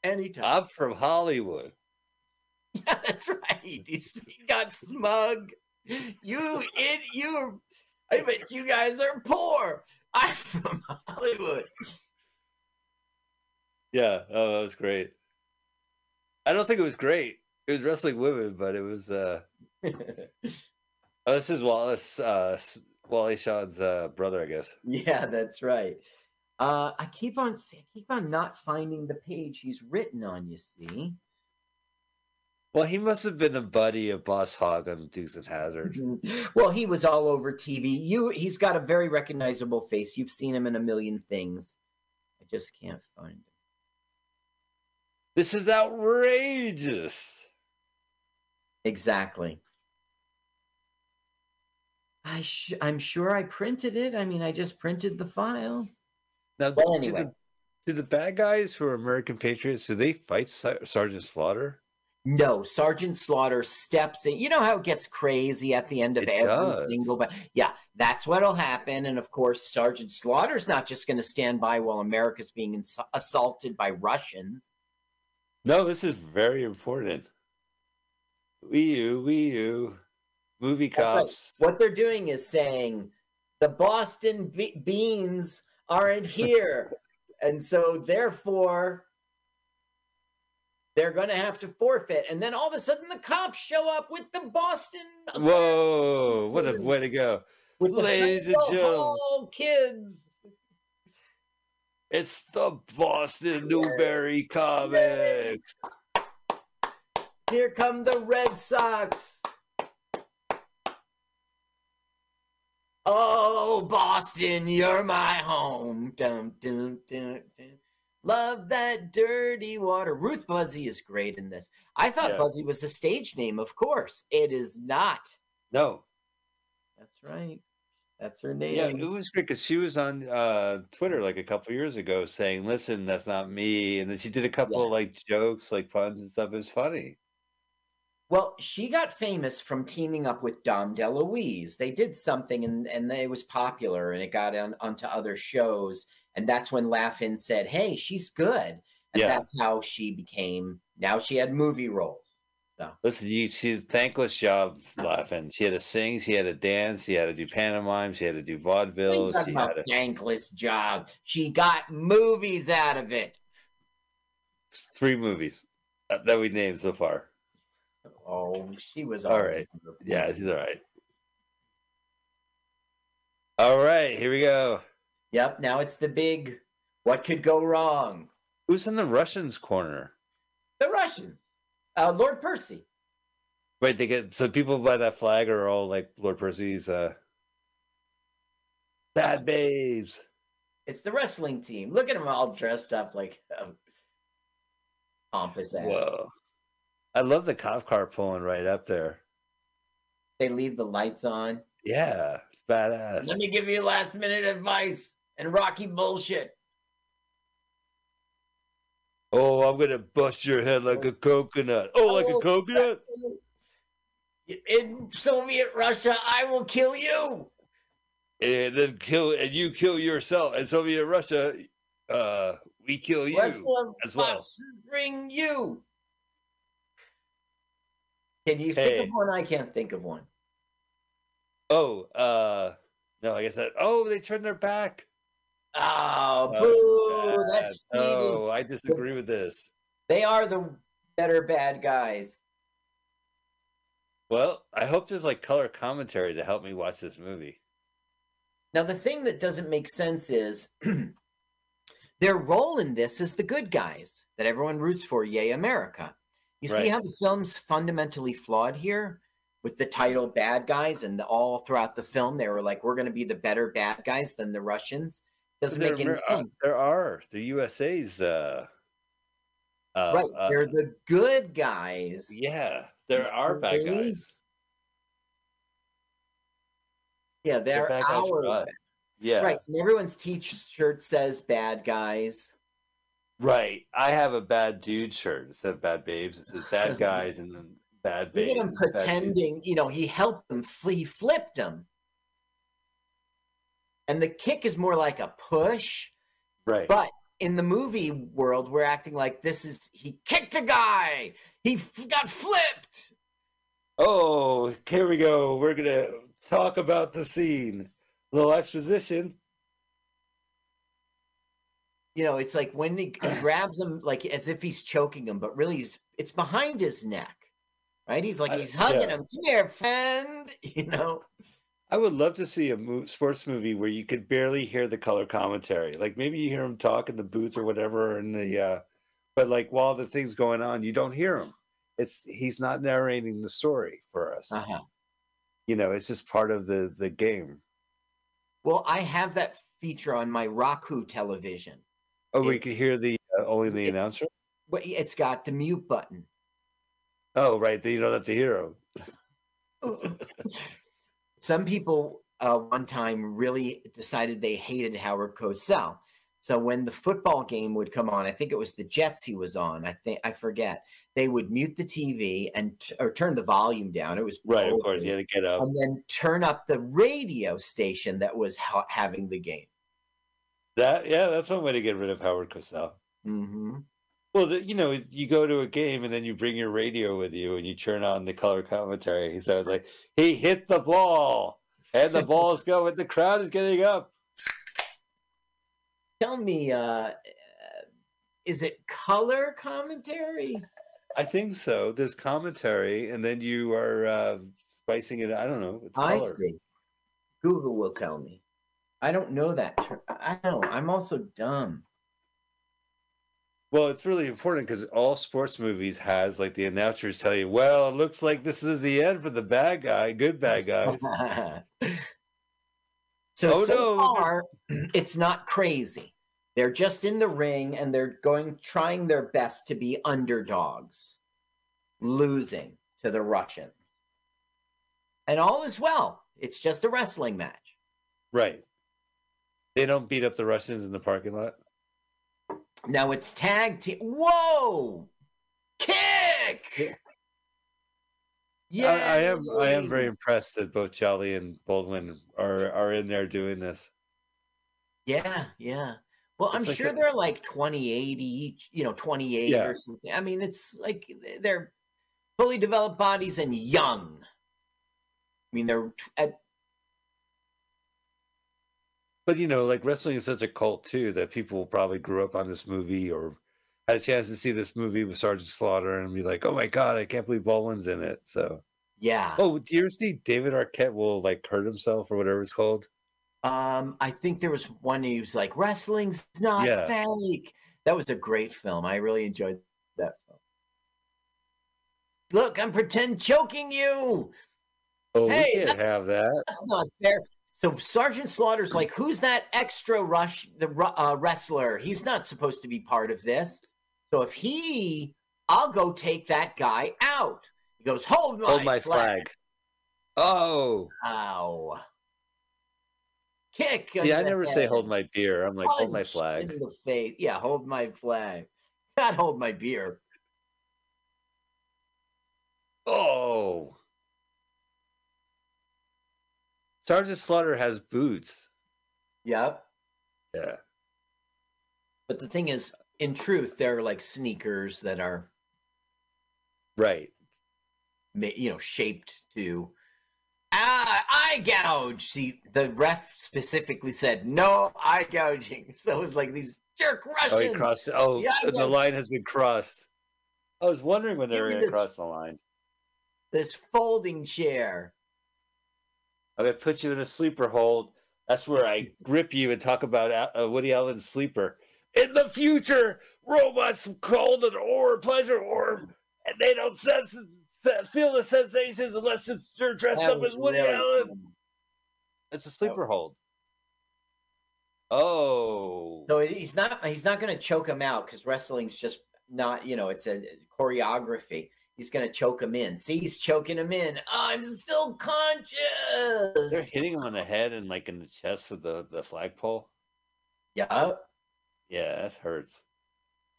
anytime. I'm from Hollywood. Yeah, that's right. He got smug. You it you. I bet you guys are poor. I'm from Hollywood. Yeah, oh, that was great. I don't think it was great. It was wrestling women, but it was. uh Oh, this is Wallace, uh, Wally Shawn's uh, brother, I guess. Yeah, that's right. Uh, I keep on I keep on not finding the page he's written on. You see, Well, he must have been a buddy of Boss Hogg on Dukes and Hazzard. well, he was all over TV. You, he's got a very recognizable face. You've seen him in a million things. I just can't find him. This is outrageous. Exactly. I sh- I'm sure I printed it. I mean, I just printed the file. Now, Well, do, anyway. the, do the bad guys who are American patriots do they fight Ser- Sergeant Slaughter? No, Sergeant Slaughter steps in. You know how it gets crazy at the end of It every does. single but yeah, that's what'll happen. And of course, Sergeant Slaughter's not just going to stand by while America's being ins- assaulted by Russians. No, this is very important. Wii you, Wii U, movie That's right. cops. What they're doing is saying the Boston Be- Beans aren't here, and so therefore they're going to have to forfeit. And then all of a sudden, the cops show up with the Boston Whoa, what a way to go. with the Ladies and gentlemen. Kids. It's the Boston Newbury Comics. Here come the Red Sox. Oh, Boston, you're my home. Dum, dum, dum, dum. Love that dirty water. Ruth Buzzi is great in this. I thought Yeah. Buzzi was a stage name, of course. It is not. No, That's right. That's her yeah, name. it was great because she was on uh, Twitter like a couple years ago saying, "Listen, that's not me," and then she did a couple Yeah. of like jokes, like puns and stuff. It was funny. Well, she got famous from teaming up with Dom DeLuise. They did something and, and it was popular and it got on, onto other shows. And that's when Laugh-In said, Hey, she's good. And Yeah. that's how she became, now she had movie roles. So, Listen, you, she did a thankless job laughing. She had to sing, she had to dance, she had to do pantomime, she had to do what are you vaudeville. She had to, thankless job? She got movies out of it. three movies uh, that we named so far. Oh, she was All right. Yeah, she's all right. All right, here we go. Yep. Now it's the big, what could go wrong? Who's in the Russians' corner? The Russians. Uh, Lord Percy. Right, they get so people by that flag are all like Lord Percy's uh bad babes. It's the wrestling team. Look at them all dressed up like um, pompous ass. Whoa. I love the cop car pulling right up there. They leave the lights on. Yeah, it's badass. Let me give you last minute advice and Rocky bullshit. Oh, I'm gonna bust your head like a coconut. Oh, like a Oh, coconut? In Soviet Russia, I will kill you. And then kill and you kill yourself. And Soviet Russia, uh, we kill you. As well. bring you. Can you Hey. think of one? I can't think of one. Oh, uh no, I guess that oh they turned their back. Oh, Oh, boo! That's cheating. Oh, I disagree with this. They are the better bad guys. Well, I hope there's like color commentary to help me watch this movie. Now, the thing that doesn't make sense is their role in this is the good guys that everyone roots for. Yay, America. You see how the film's fundamentally flawed here with the title bad guys, and all throughout the film, they were like, we're going to be the better bad guys than the Russians. Doesn't There- make any there are- sense. There are the USA's. Uh, uh, right. uh, They're the good guys. yeah, there are bad guys. Yeah, they're bad guys for our. Yeah, Right. And everyone's t shirt says bad guys. Right. I have a bad dude shirt instead of bad babes. It says bad guys and then bad babes. Look at him pretending, you know, he helped him, he flipped him. And the kick is more like a push. Right. But in the movie world, we're acting like this is he kicked a guy, he f- got flipped. oh, here we go. We're gonna talk about the scene. little exposition. You know, it's like when he, he grabs him, like as if he's choking him, but really, he's, it's behind his neck, right? He's like I- he's hugging yeah. him. Come here, friend. You know, I would love to see a mo- sports movie where you could barely hear the color commentary. Like maybe you hear him talk in the booth or whatever, in the uh, but like while the thing's going on, you don't hear him. It's he's not narrating the story for us. uh-huh. You know, it's just part of the the game. Well, I have that feature on my Roku television. Oh, we could hear the uh, only the announcer. Well, It's got the mute button. Oh, right. Then you don't have to hear him. Some people uh, one time really decided they hated Howard Cosell. So when the football game would come on, I think it was the Jets he was on. I think I forget. They would mute the TV and t- or turn the volume down. It was Right, of course. You had to get up. and then turn up the radio station that was ha- having the game. That yeah, that's one way to get rid of Howard Cosell. hmm Well, the, you know, you go to a game and then you bring your radio with you and you turn on the color commentary. So it's like he hit the ball and the ball's going. The crowd is getting up. Tell me, uh, is it color commentary? I think so. There's commentary, and then you are uh, spicing it. I don't know. I see. Google will tell me. I don't know that. I I don't. I'm also dumb. Well, it's really important because all sports movies has like the announcers tell you, "Well, it looks like this is the end for the bad guy, good bad guys." so Oh, so no, far, it's not crazy. They're just in the ring and they're going trying their best to be underdogs, losing to the Russians. And all is well. It's just a wrestling match. right. They don't beat up the Russians in the parking lot. Now it's tag team. Whoa! Kick! I, I am. I am very impressed that both Jolly and Baldwin are are in there doing this. Yeah, yeah. Well, I'm like sure a- they're like 2080 each, you know, 28 Yeah. or something. I mean, it's like they're fully developed bodies and young. I mean, they're at But you know, like wrestling is such a cult too that people probably grew up on this movie or had a chance to see this movie with Sergeant Slaughter and be like, "Oh my god, I can't believe Baldwin's in it." So, yeah. oh, do you ever see David Arquette will like hurt himself or whatever it's called? Um, I think there was one he was like, "Wrestling's not Yeah. fake." That was a great film. I really enjoyed that film. Look, I'm pretend choking you. Oh, Hey, we can't have that. That's not fair. So Sergeant Slaughter's like, who's that extra rush the uh, wrestler? He's not supposed to be part of this. So if he, I'll go take that guy out. He goes, hold my, Hold my flag. flag. Oh, Ow. Kick. see, I never say hold my beer. I'm like hold my flag. In the face. Yeah, hold my flag. Not hold my beer. Oh, Sergeant Slaughter has boots. Yep. Yeah, But the thing is, in truth, they're like sneakers that are right. you know, shaped to ah, eye gouge. See, the ref specifically said no eye gouging. So it's like these jerk Russians. Oh, he crossed. Oh, Yeah, and the line has been crossed. I was wondering when they were going to cross the line. This folding chair. I'm going to put you in a sleeper hold. That's where I grip you and talk about uh, Woody Allen's sleeper. In the future, robots call an orb, pleasure orb, and they don't sense, feel the sensations unless it's they're dressed That up as Woody really Allen. cool. It's a sleeper hold. Oh, So he's not he's not going to choke him out because wrestling's just not you know it's a choreography. He's going to choke him in. See, he's choking him in. I'm still conscious. they're hitting him on the head and like in the chest with the the flagpole. Yeah. Yeah, that hurts.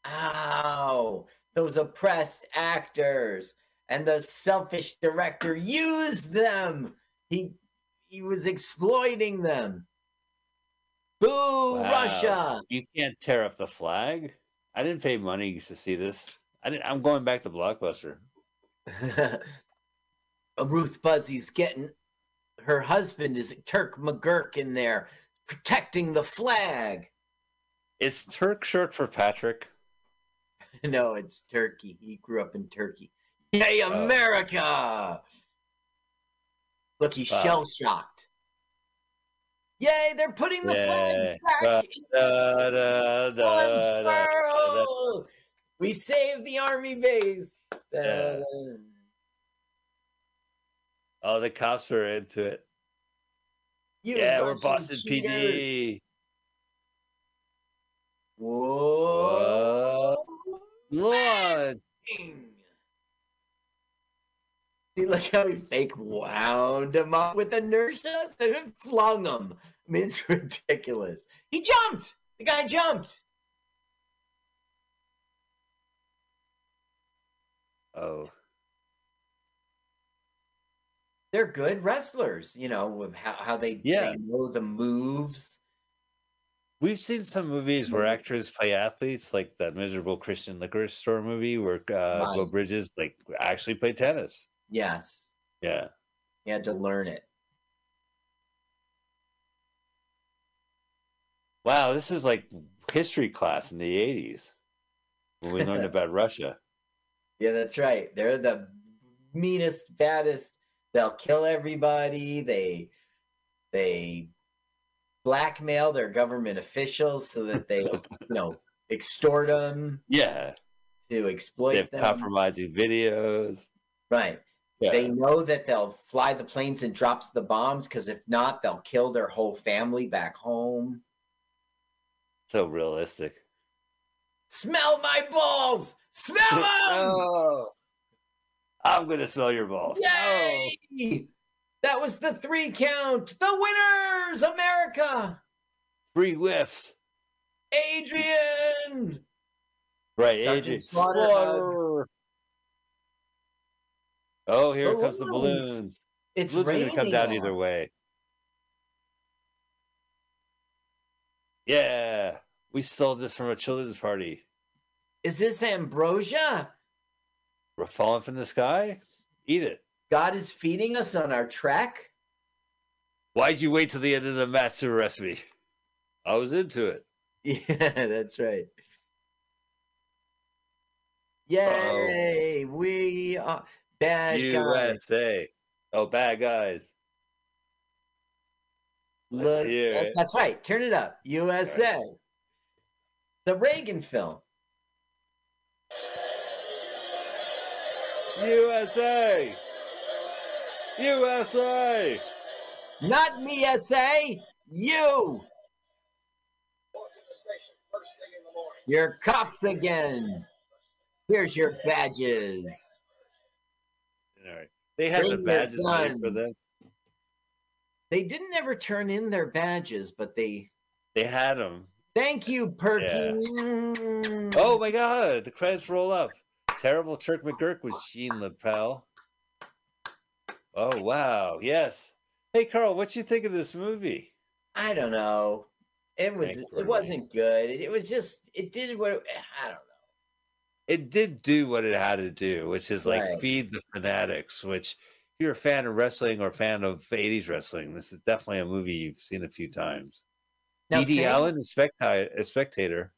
Ow! Those oppressed actors and the selfish director used them. He he was exploiting them. Boo, Wow. Russia! You can't tear up the flag. I didn't pay money to see this. I didn't. I'm going back to Blockbuster. Ruth Buzzi's getting her husband is Turk McGurk in there protecting the flag. Is Turk short for Patrick? No, it's Turkey. He grew up in Turkey. Yay, Oh. America! Look, he's Wow. shell shocked. Yay, they're putting the Yay. flag back Da, in Da, its da, We saved the army base. Yeah. Oh, the cops are into it. You yeah, we're Boston. PD. Whoa. What? See, look how he fake wound him up with inertia and flung him. I mean, it's ridiculous. He jumped. The guy jumped. Oh, They're good wrestlers, you know, how, how they, Yeah. they know the moves. we've seen some movies where actors play athletes, like that miserable Christian liquor store movie where uh, Right. Bridges like actually played tennis. Yes. Yeah. He had to learn it. Wow, this is like history class in the '80s when we learned about Russia. Yeah, that's right. They're the meanest, baddest. They'll kill everybody. They they blackmail their government officials so that they, you know, extort them Yeah, to they exploit have them. compromising videos. Right. Yeah, They know that they'll fly the planes and drops the bombs because if not, they'll kill their whole family back home. so realistic. Smell my balls! Smell them! oh, I'm gonna smell your balls. Oh. Yay! That was the three count. The winners, America. Three whiffs. Adrian. Right, Sergeant Adrian. Slaughter, Slaughter. Oh, here comes the Balloons. balloons. It's Balloons are raining. gonna come down either way. Yeah, we stole this from a children's party. Is this ambrosia? We're falling from the sky. Eat it. God is feeding us on our trek. Why'd you wait till the end of the match to arrest me? I was into it. Yeah, that's right. Yay! We are bad guys. USA. Oh, bad guys. Let's Look, hear that- it. that's right. Turn it up. USA. The Reagan film. USA. USA. Not me, SA. You. Going to the station first thing in the morning. You're cops again. Here's your badges. All right. They had the Bring your badges for them. They didn't ever turn in their badges, but they. They had them. Thank you, Perky. Yeah. Mm. Oh my God! The credits roll up. Terrible Turk McGurk with Gene LeBell. Oh wow! Yes. Hey Carl, what you think of this movie? I don't know. It was. It wasn't good. It, it was just. It did what. It, I don't know. It did do what it had to do, which is like Right. feed the fanatics. Which, if you're a fan of wrestling or a fan of '80s wrestling, this is definitely a movie you've seen a few times. Now, Allen, is spectator, a spectator.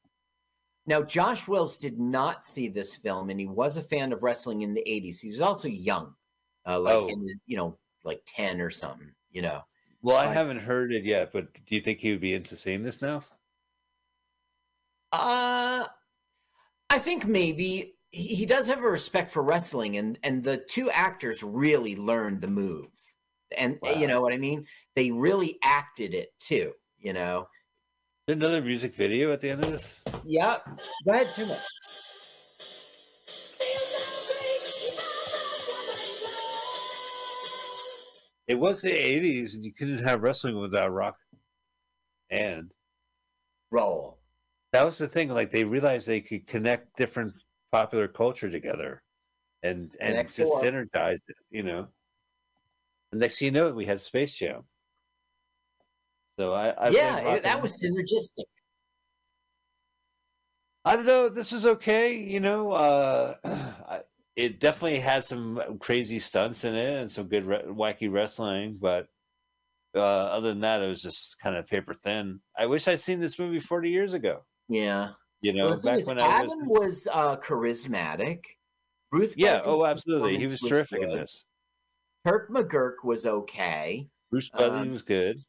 Now, Josh Wills did not see this film, and he was a fan of wrestling in the '80s. He was also young, uh, like Oh. in the, you know, like ten or something. You know. Well, I haven't heard it yet, but do you think he would be into seeing this now? Uh, I think maybe he, he does have a respect for wrestling, and and the two actors really learned the moves, and Wow. you know what I mean. They really acted it too. You know. Another music video at the end of this? Yep. Go ahead, turn it. It was the '80s, and you couldn't have wrestling without rock. And Roll. that was the thing. Like they realized they could connect different popular culture together, and and Connect just four. synergize it. You know. And next thing you know, we had Space Jam. So I, I yeah, that was synergistic. I don't know. This was okay. You know, uh, it definitely had some crazy stunts in it and some good re- wacky wrestling, but uh, other than that, it was just kind of paper thin. I wish I'd seen this movie 40 years ago. Yeah. You know, Well, back is, when I was. Adam was uh, charismatic. Ruth. Yeah. Oh, absolutely. He was performance terrific in this. Turk McGurk was okay. Bruce Buddy Um, was good.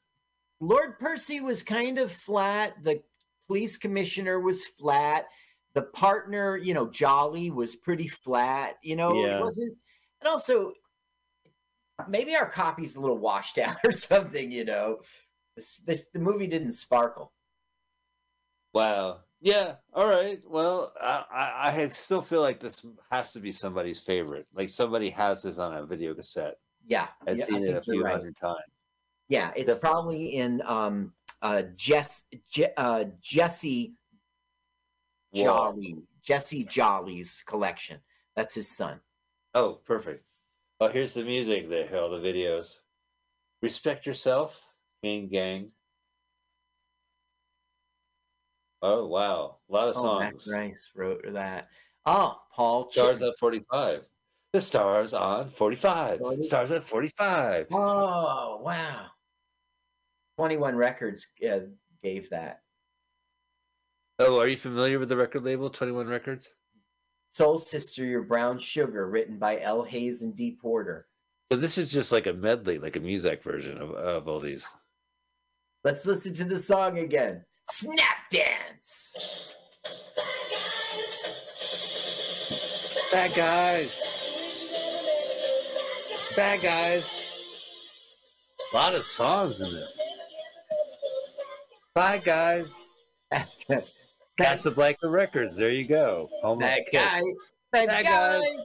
Lord Percy was kind of flat. The police commissioner was flat. The partner, you know, Jolly was pretty flat. You know, Yeah. it wasn't. And also, maybe our copy's a little washed out or something. You know, this, this the movie didn't sparkle. Wow. Yeah. All right. Well, I, I, I still feel like this has to be somebody's favorite. Like somebody has this on a video cassette. Yeah, I've yeah, I seen it a few right. hundred times. Yeah, it's Def- probably in um uh Jess Je- uh Jesse Whoa. Jolly Jesse Jolly's collection. That's his son. Oh, perfect. Oh, here's the music there, all the videos. Respect yourself, gang gang. Oh wow. A lot of Oh, songs. Rice wrote that. Oh, Paul Stars at 45. The stars on 45. Forty- Stars at 45. Oh, wow. 21 Records uh, gave that. Oh, are you familiar with the record label 21 Records? Soul Sister, Your Brown Sugar, written by L. Hayes and D. Porter. So this is just like a medley, like a music version of, of all these. Let's listen to the song again. Snap Dance. Bad guys. Bad guys. A lot of songs in this. Bye, guys. Casablanca Records. There you go. Home of Bad Kiss. guy. Bad, Bad guy. guys.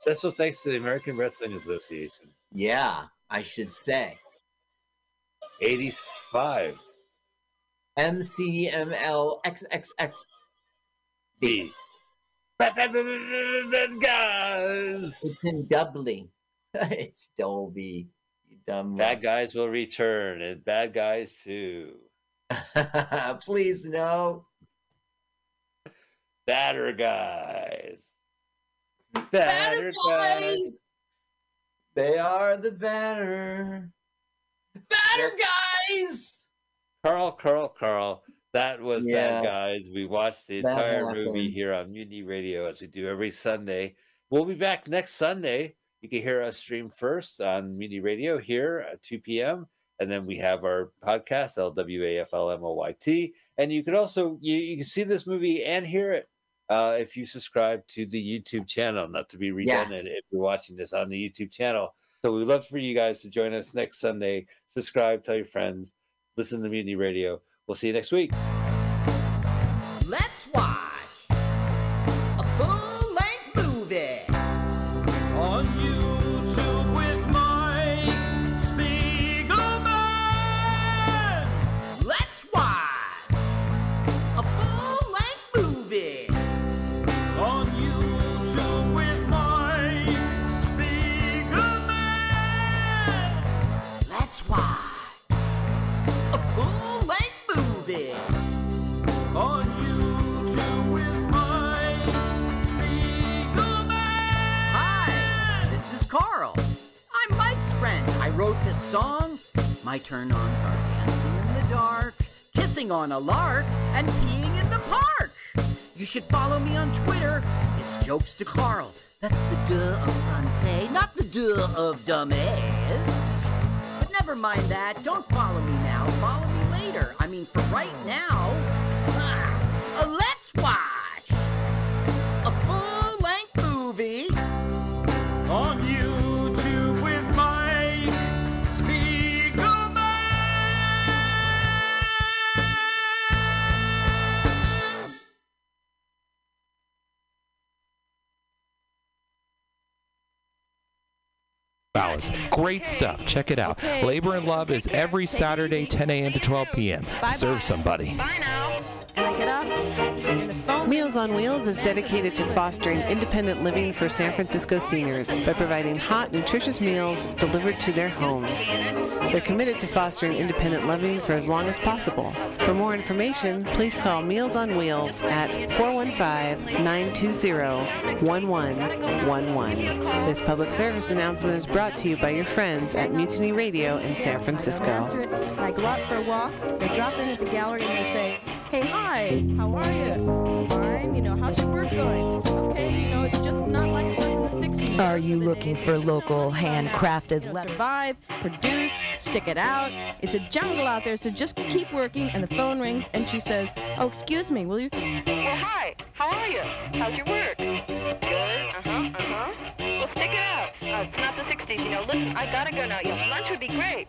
Special thanks to the American Wrestling Association. Yeah, I should say. 85. MCMLXXX. B. Bad guys. It's in doubly. it's Dolby. You dumb. Bad guys will return, and bad guys too. Please no. Batter guys. Batter Batter guys. guys. They are the batter. Batter guys. Carl, Carl, Carl. That was Yeah. Bad Guys. We watched the That entire movie here on Mutiny Radio as we do every Sunday. We'll be back next Sunday. You can hear us stream first on Mutiny Radio here at 2 p.m. And then we have our podcast, LWAFLMOYT. And you can also you, you can see this movie and hear it uh, if you subscribe to the YouTube channel. Not to be redundant Yes. if you're watching this on the YouTube channel. So we'd love for you guys to join us next Sunday. Subscribe, tell your friends, listen to Mutiny Radio. We'll see you next week. This song. My turn ons are dancing in the dark, kissing on a lark, and peeing in the park. You should follow me on Twitter. It's Jokes to Carl. That's the duh of Francais, not the duh of dumbass. But never mind that. Don't follow me now. Follow me later. I mean, for right now. Ah, uh, let's watch a full length movie. On YouTube Balance. Great stuff. Check it out. Okay. Labor and Love is every Saturday, 10 a.m. to 12 p.m. Serve somebody. Bye now. And I get up. Meals on Wheels is dedicated to fostering independent living for San Francisco seniors by providing hot, nutritious meals delivered to their homes. They're committed to fostering independent living for as long as possible. For more information, please call Meals on Wheels at 415-920-1111. This public service announcement is brought to you by your friends at Mutiny Radio in San Francisco. I go out for a walk. They drop in at the gallery and they say, "Hey, hi, how are you? Fine. You know, how's your work going? Okay. You know, it's just not like it was in the '60s. Are you looking days. for It's just not local like that now. handcrafted You know, survive, produce, stick it out. It's a jungle out there, so just keep working." And the phone rings, and she says, "Oh, excuse me, will you?" Well, hi. How are you? How's your work? Good. Uh-huh, uh-huh. Well, stick it out. Uh, it's not the 60s, you know. Listen, I gotta go now. Yeah, lunch would be great.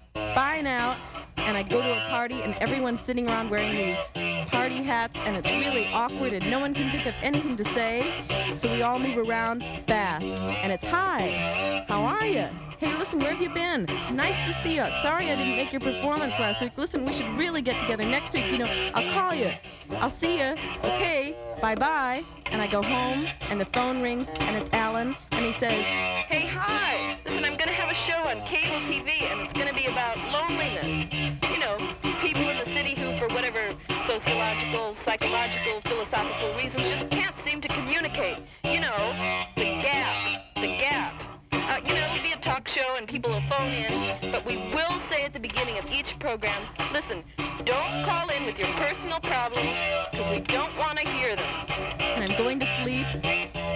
bye. Now. And I go to a party and everyone's sitting around wearing these party hats and it's really awkward and no one can think of anything to say. So we all move around fast. And it's hi. How are you? Hey, listen, where have you been? Nice to see you. Sorry I didn't make your performance last week. Listen, we should really get together next week. You know, I'll call you. I'll see you. Okay. Bye bye. And I go home and the phone rings and it's Alan and he says, Hey, hi. Listen, I'm gonna have a show on cable TV, and it's psychological, philosophical reasons, just can't seem to communicate. You know, the gap. The gap. Uh, you know, it'll be a talk show and people will phone in, but we will say at the beginning of each program, listen, don't call in with your personal problems, because we don't want to hear them. and I'm going to sleep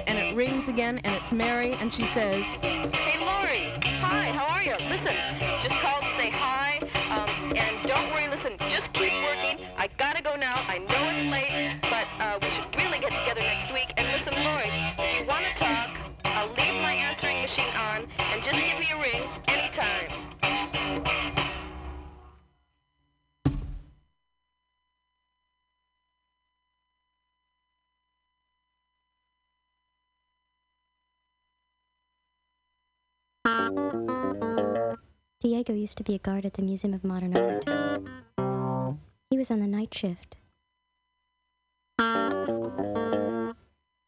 and it rings again and it's Mary and she says, Hey, Laurie. Hi, how are you? Listen, just call to say hi. Um, and don't worry, listen, just keep Diego used to be a guard at the Museum of Modern Art. He was on the night shift. And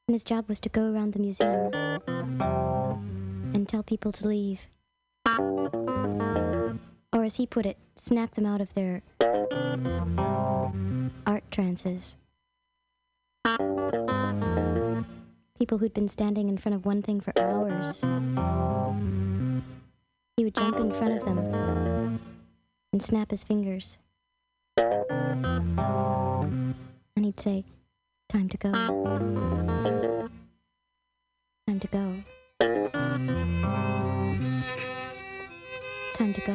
his job was to go around the museum and tell people to leave. Or, as he put it, snap them out of their art trances. People who'd been standing in front of one thing for hours. He would jump in front of them and snap his fingers. And he'd say, Time to go. Time to go. Time to go.